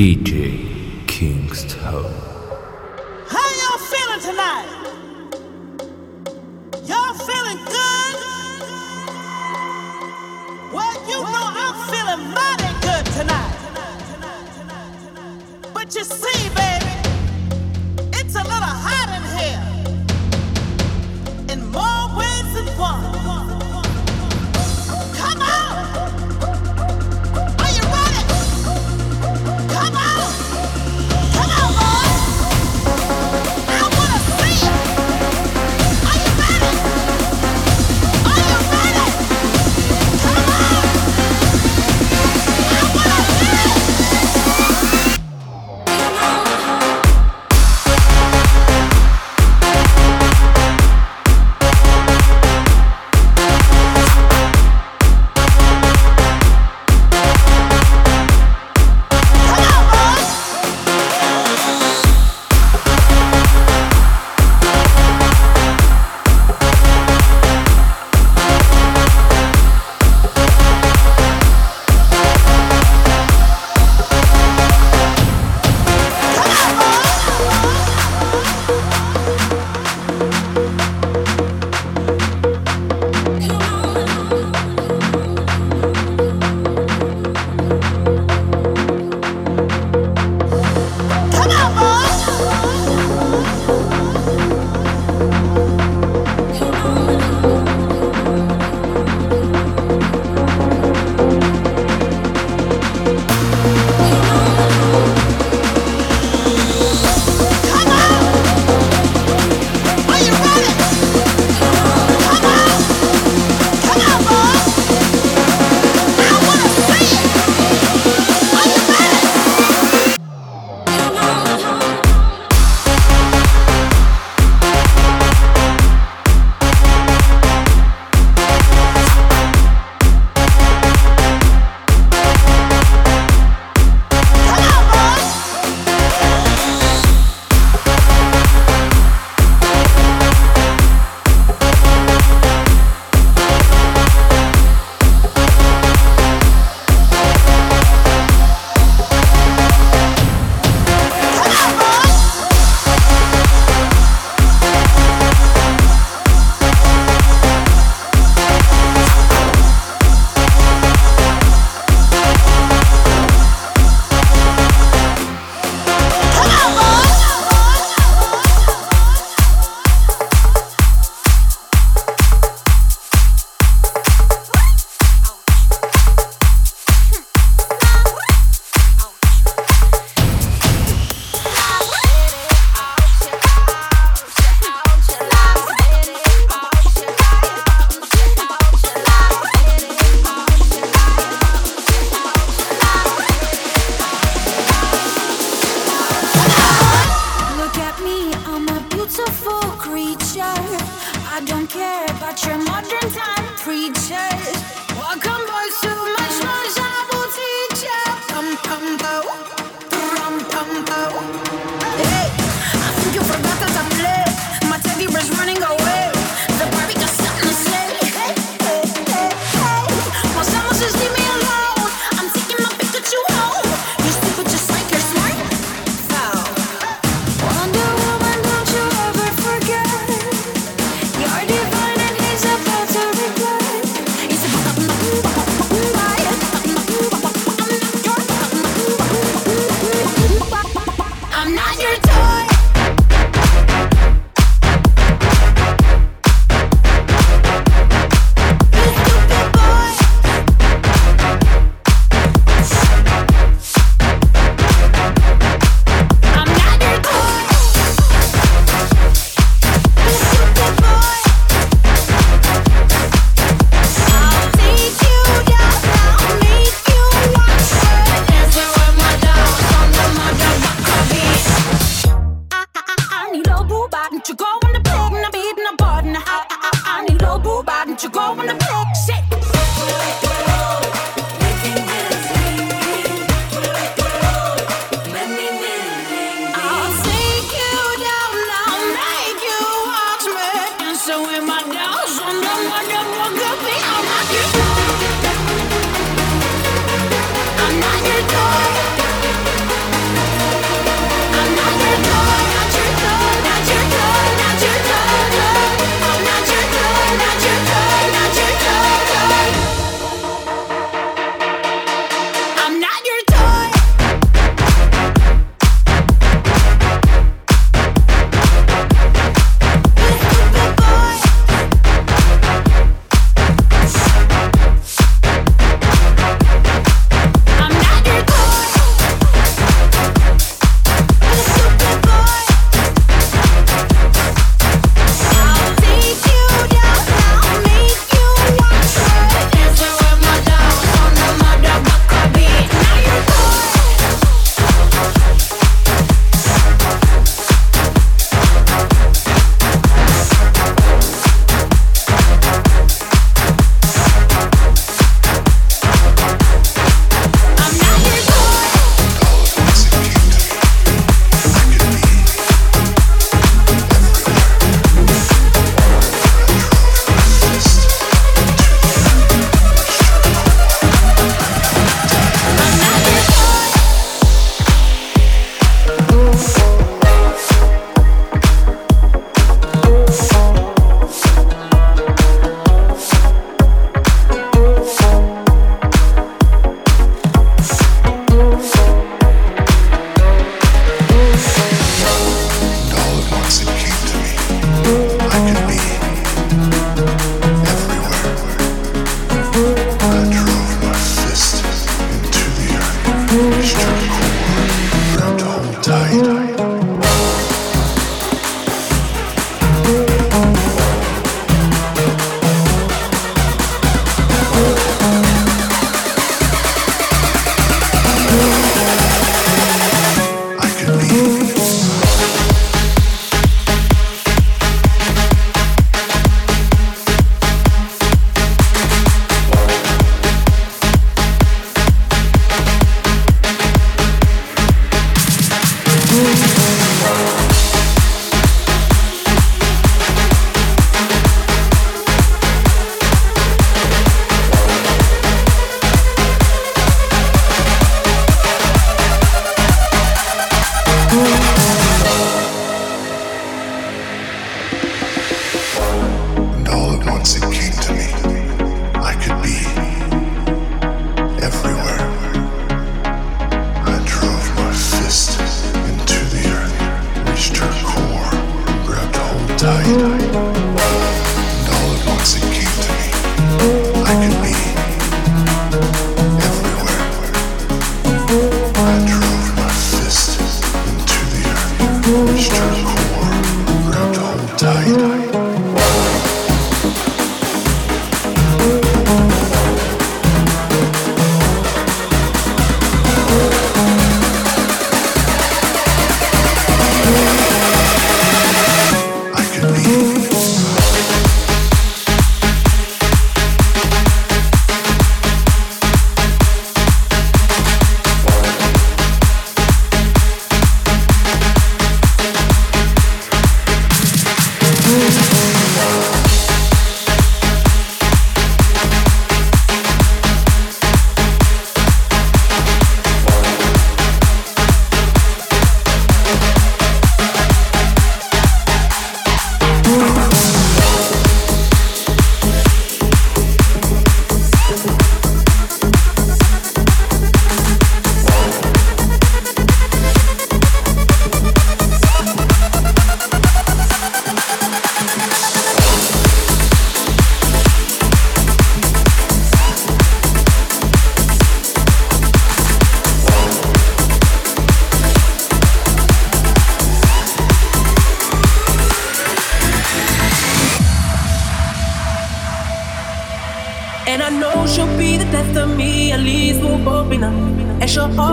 DJ Kingstone. How y'all feeling tonight? Y'all feeling good? Well, you know I'm feeling mighty good tonight. But you see, baby.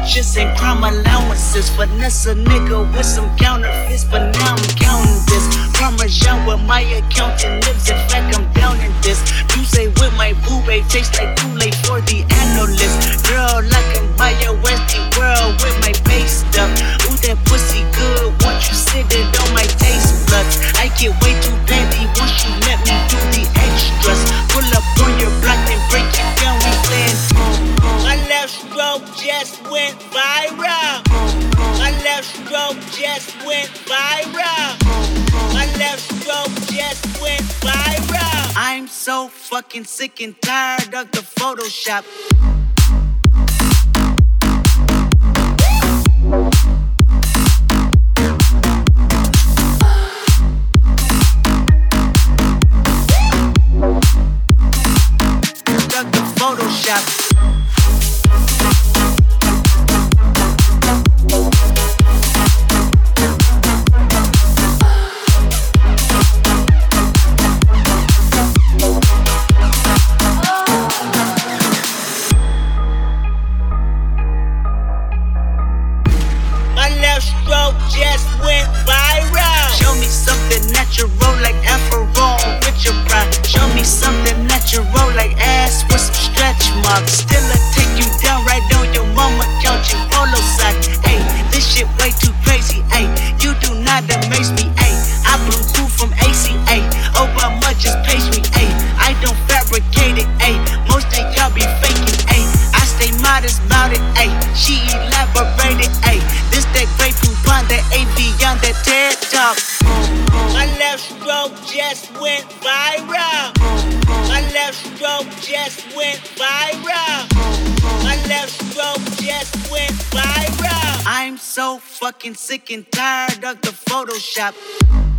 Sandwiches and crime allowances. Finesse a nigga with some counterfeits, but now I'm counting this. Parmesan with my accountant lives. In fact, I'm down in this. You say with my boo tastes like too late for the analyst. Girl, I like a Maya Westy world with my base stuff. Ooh, that pussy good. Once you sit it on my taste buds, I get way too petty once you let me do the extras. Pull up on your block and break it down. We playing left stroke just went viral. My left stroke just went viral. My left stroke just went viral. I'm so fucking sick and tired of the Photoshop. Fucking sick and tired of the Photoshop.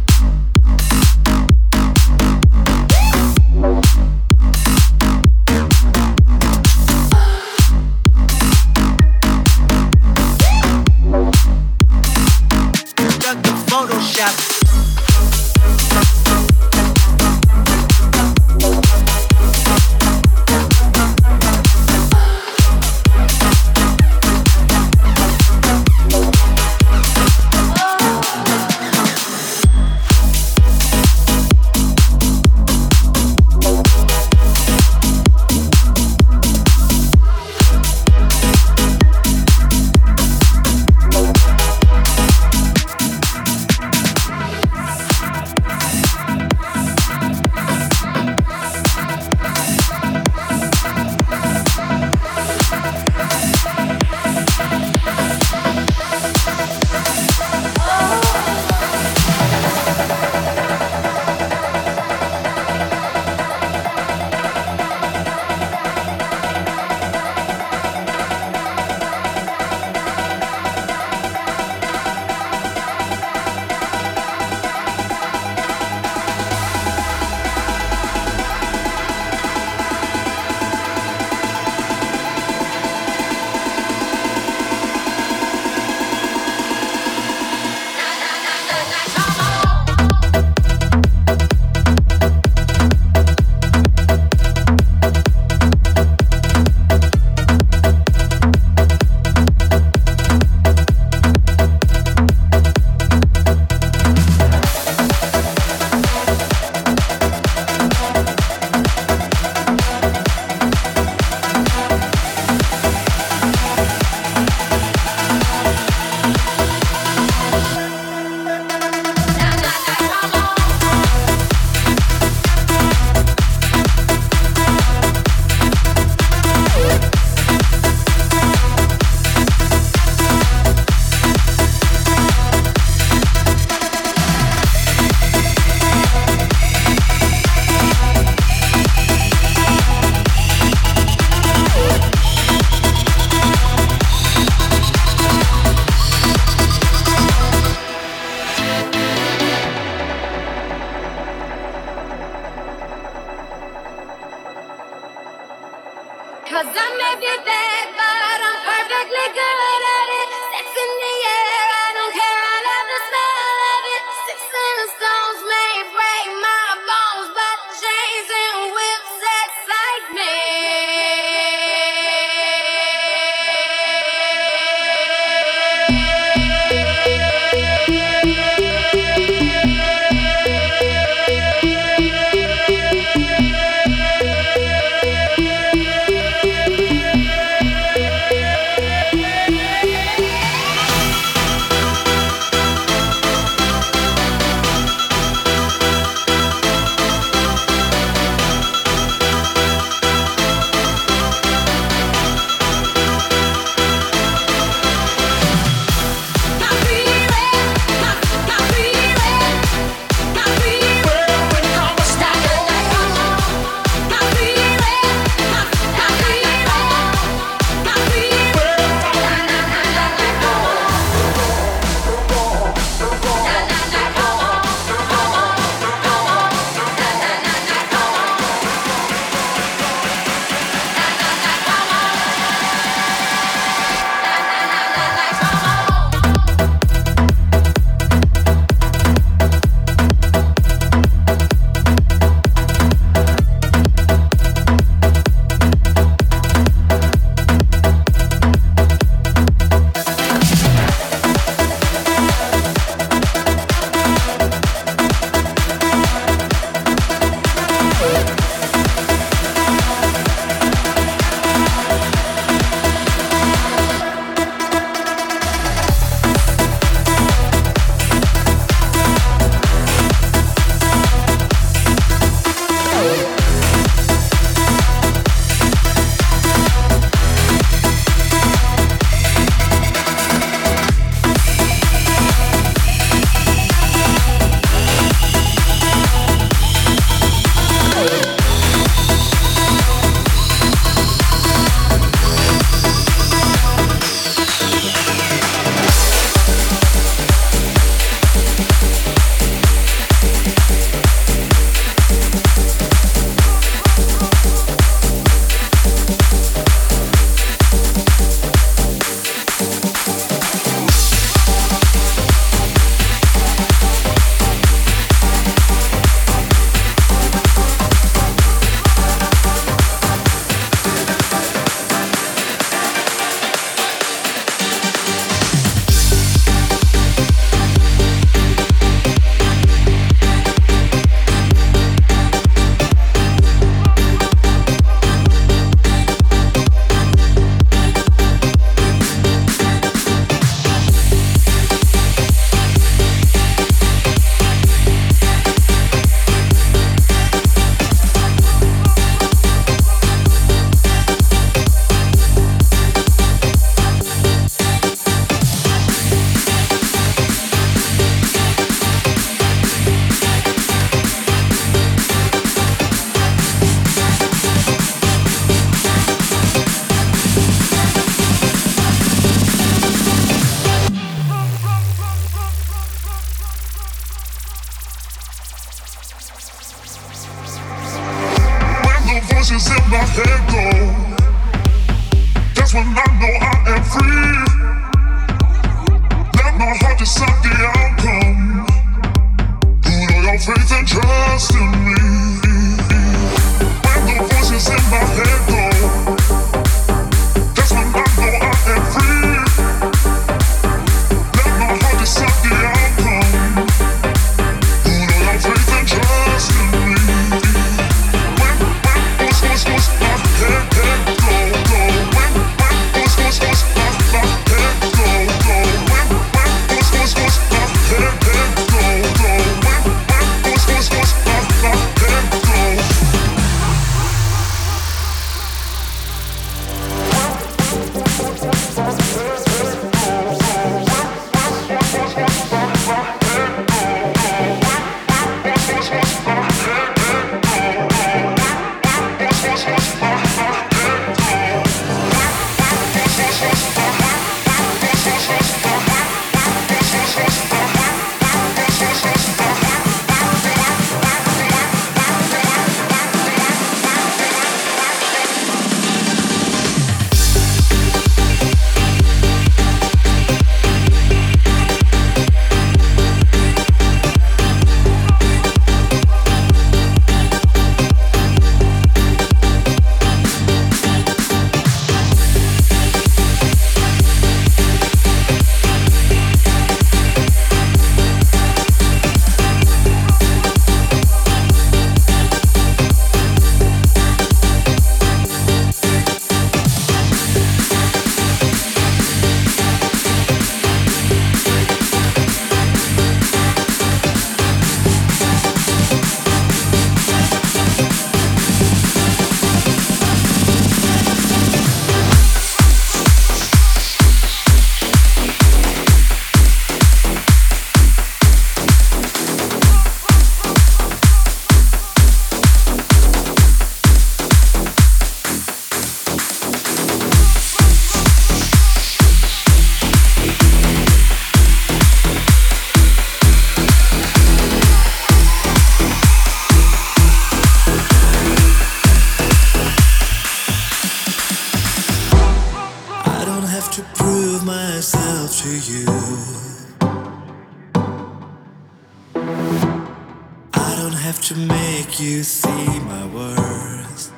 I don't have to make you see my worth.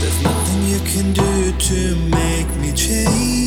There's nothing you can do to make me change.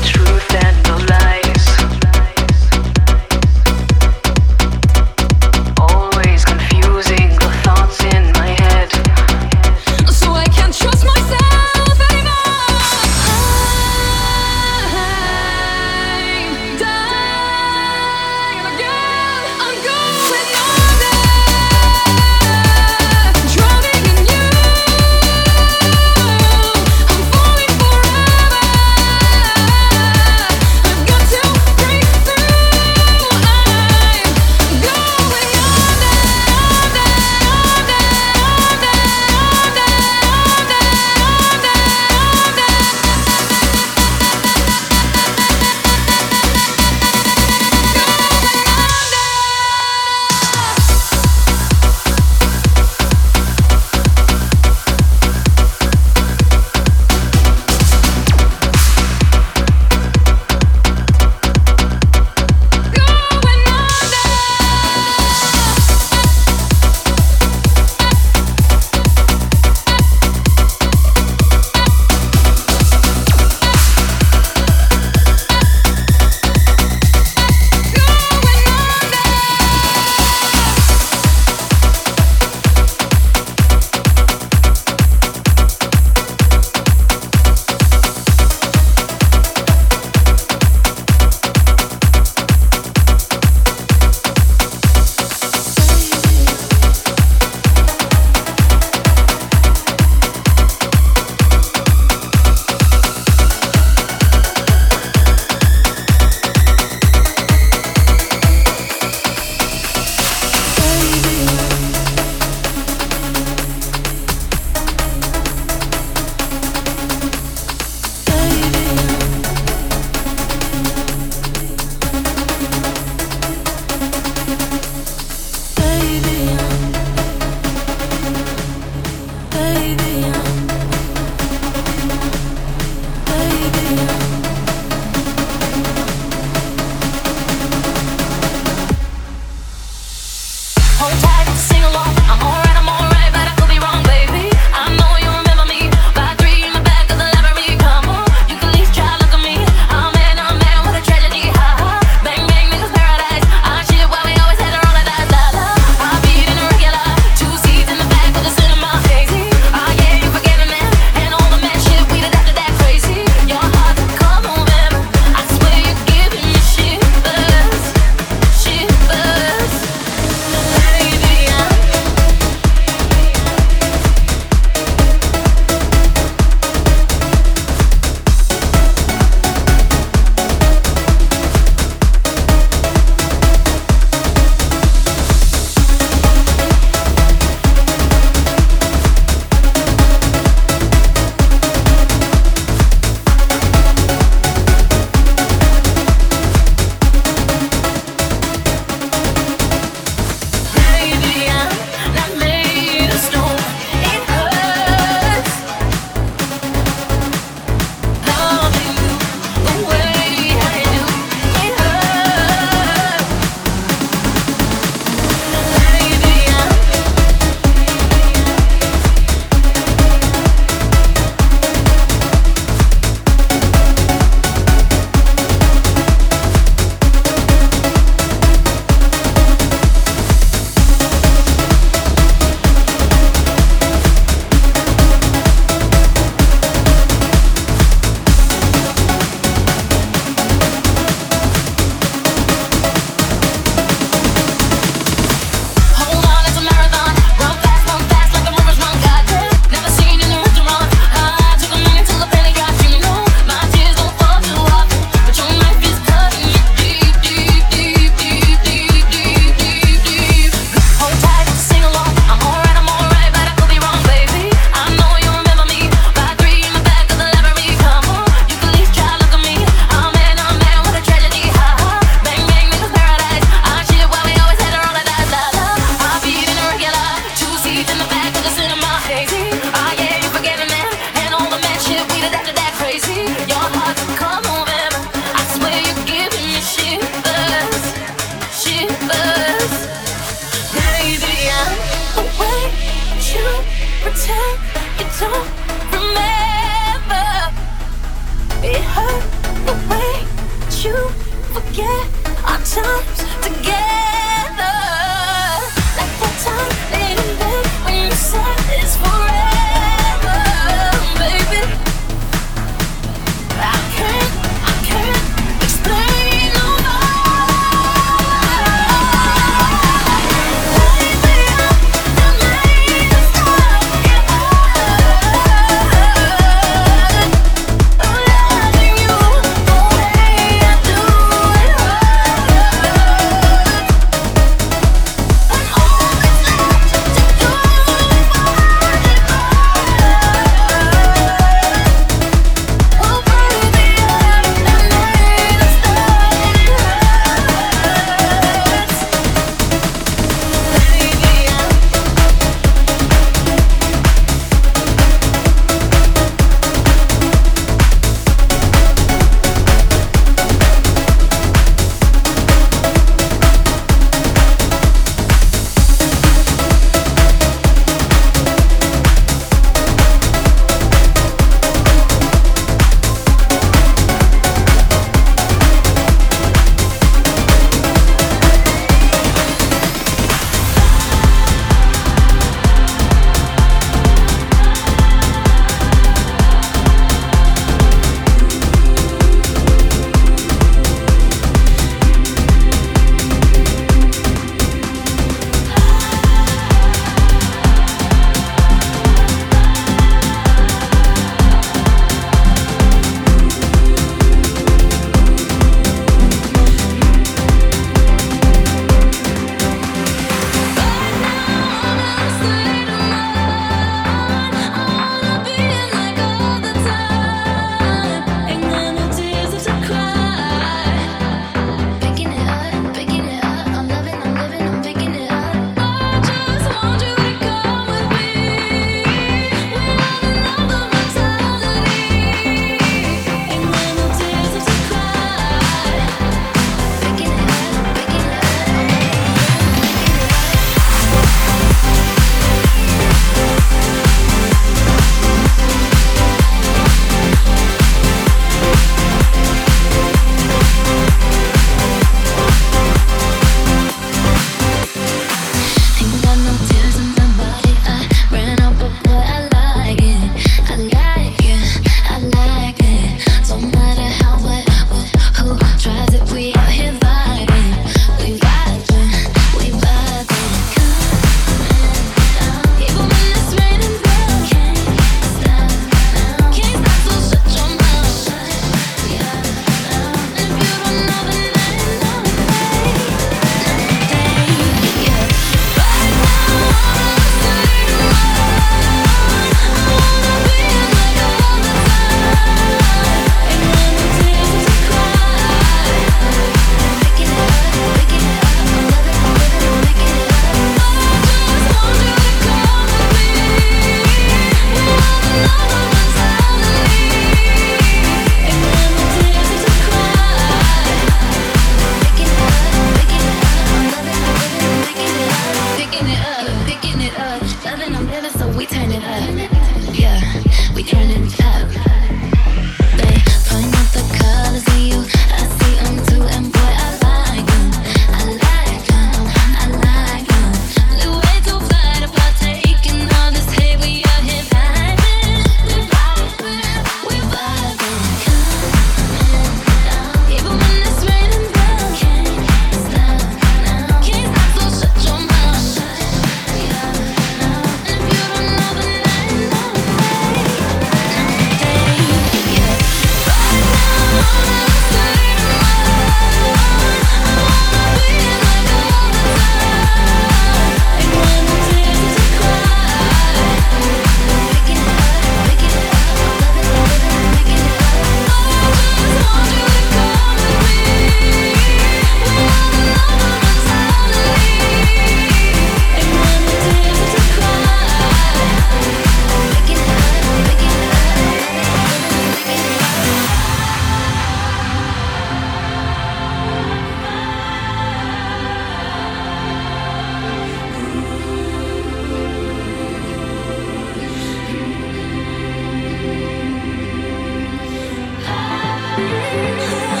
Yeah.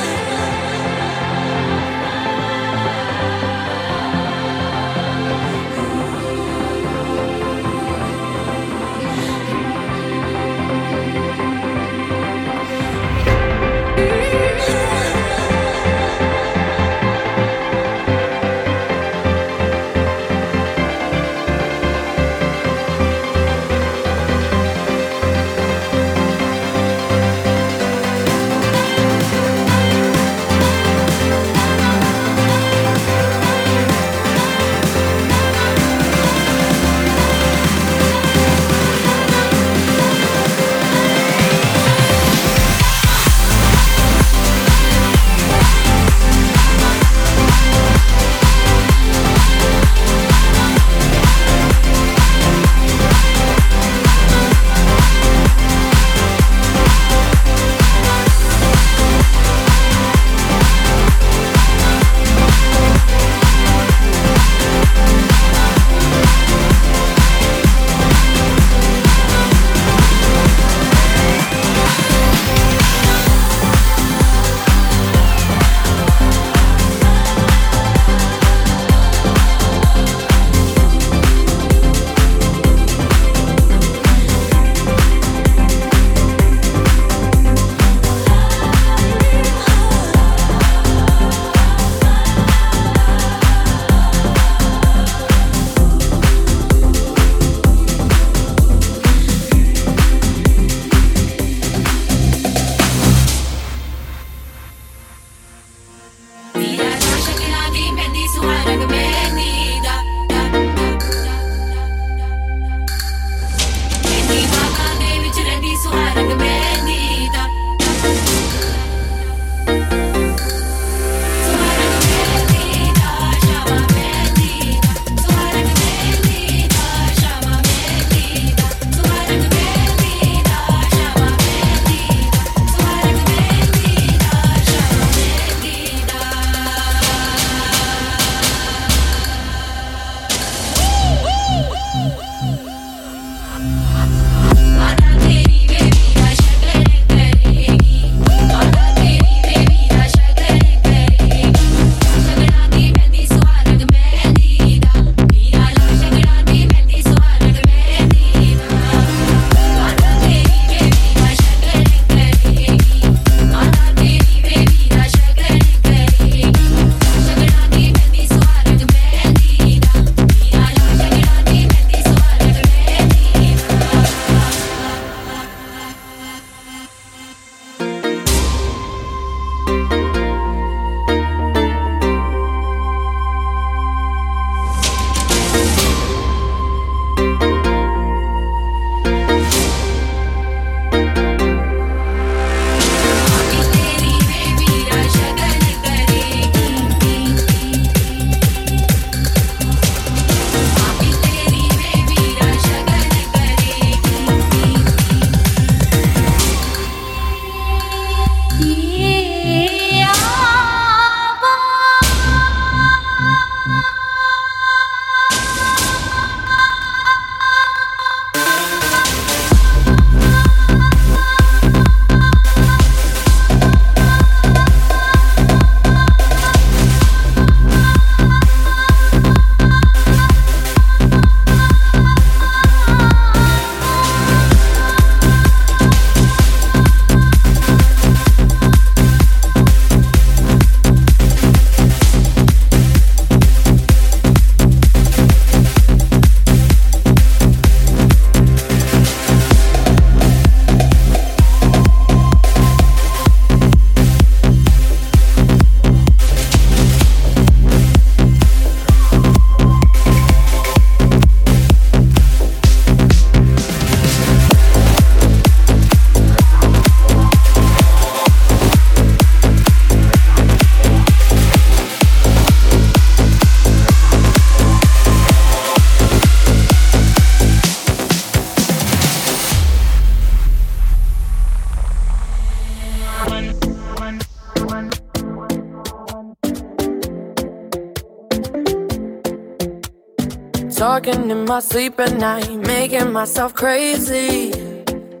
my sleep at night, making myself crazy.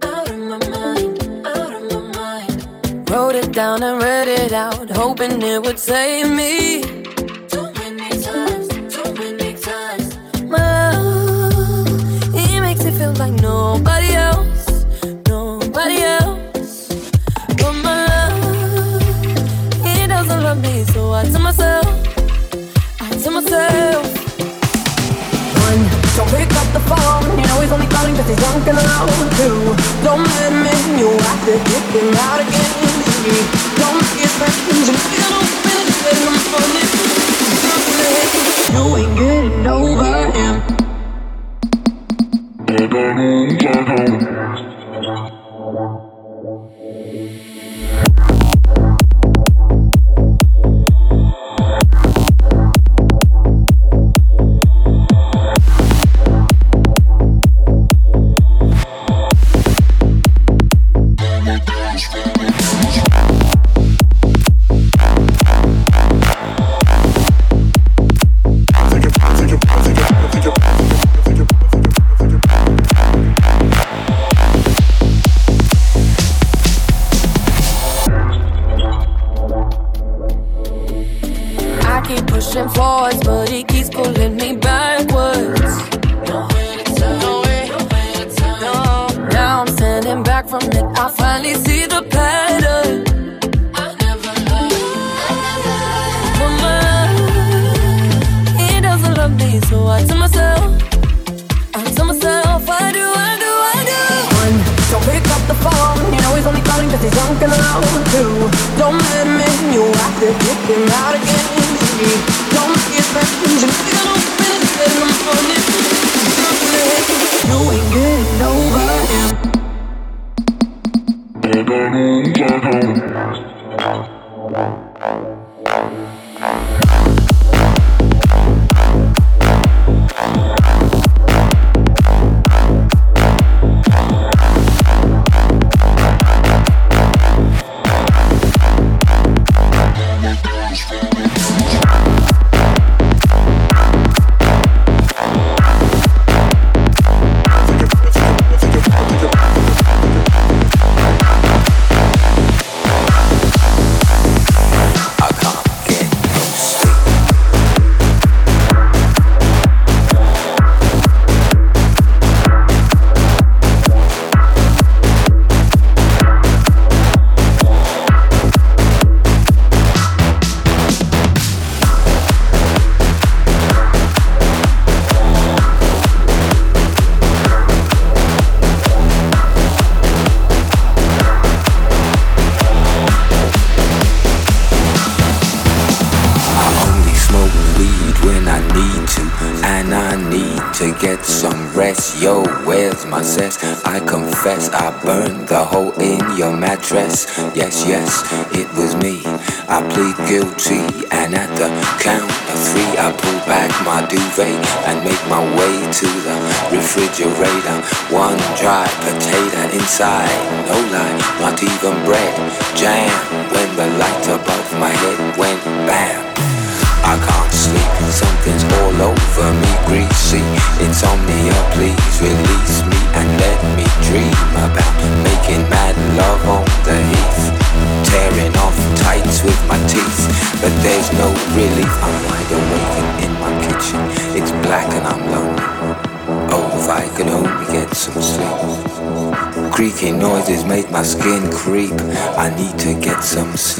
Out of my mind, out of my mind. Wrote it down and read it out, hoping it would save me. Too many times, too many times. My love, it makes it feel like nobody cause he's drunk and alone Two, don't let him in, you have to kick him out again. Don't make it friends, you don't You ain't getting over him. Yes,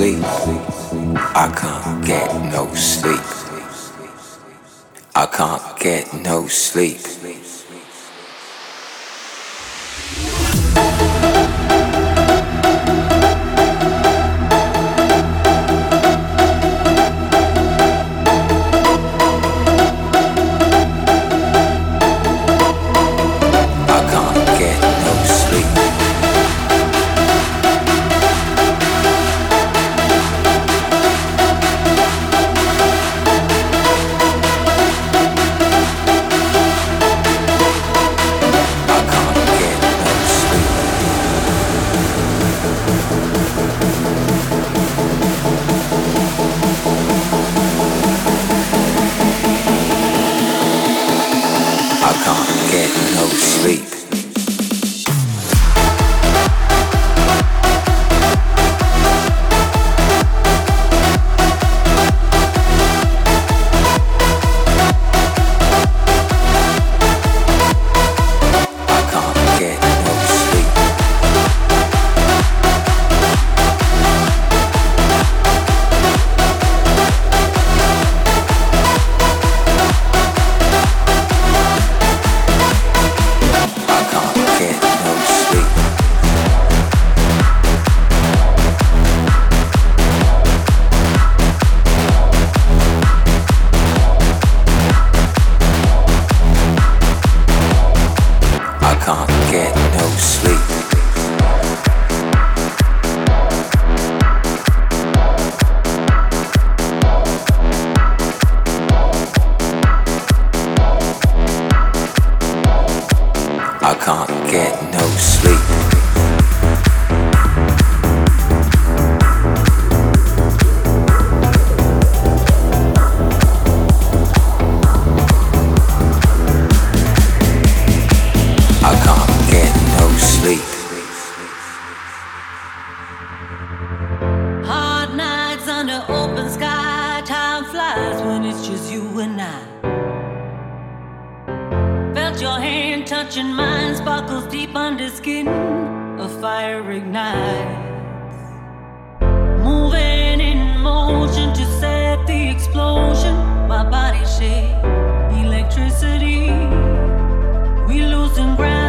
sleep. I can't get no sleep. I can't get no sleep. touching mine sparkles deep under skin. A fire ignites. Moving in motion to set the explosion. My body shakes. Electricity. We losing ground.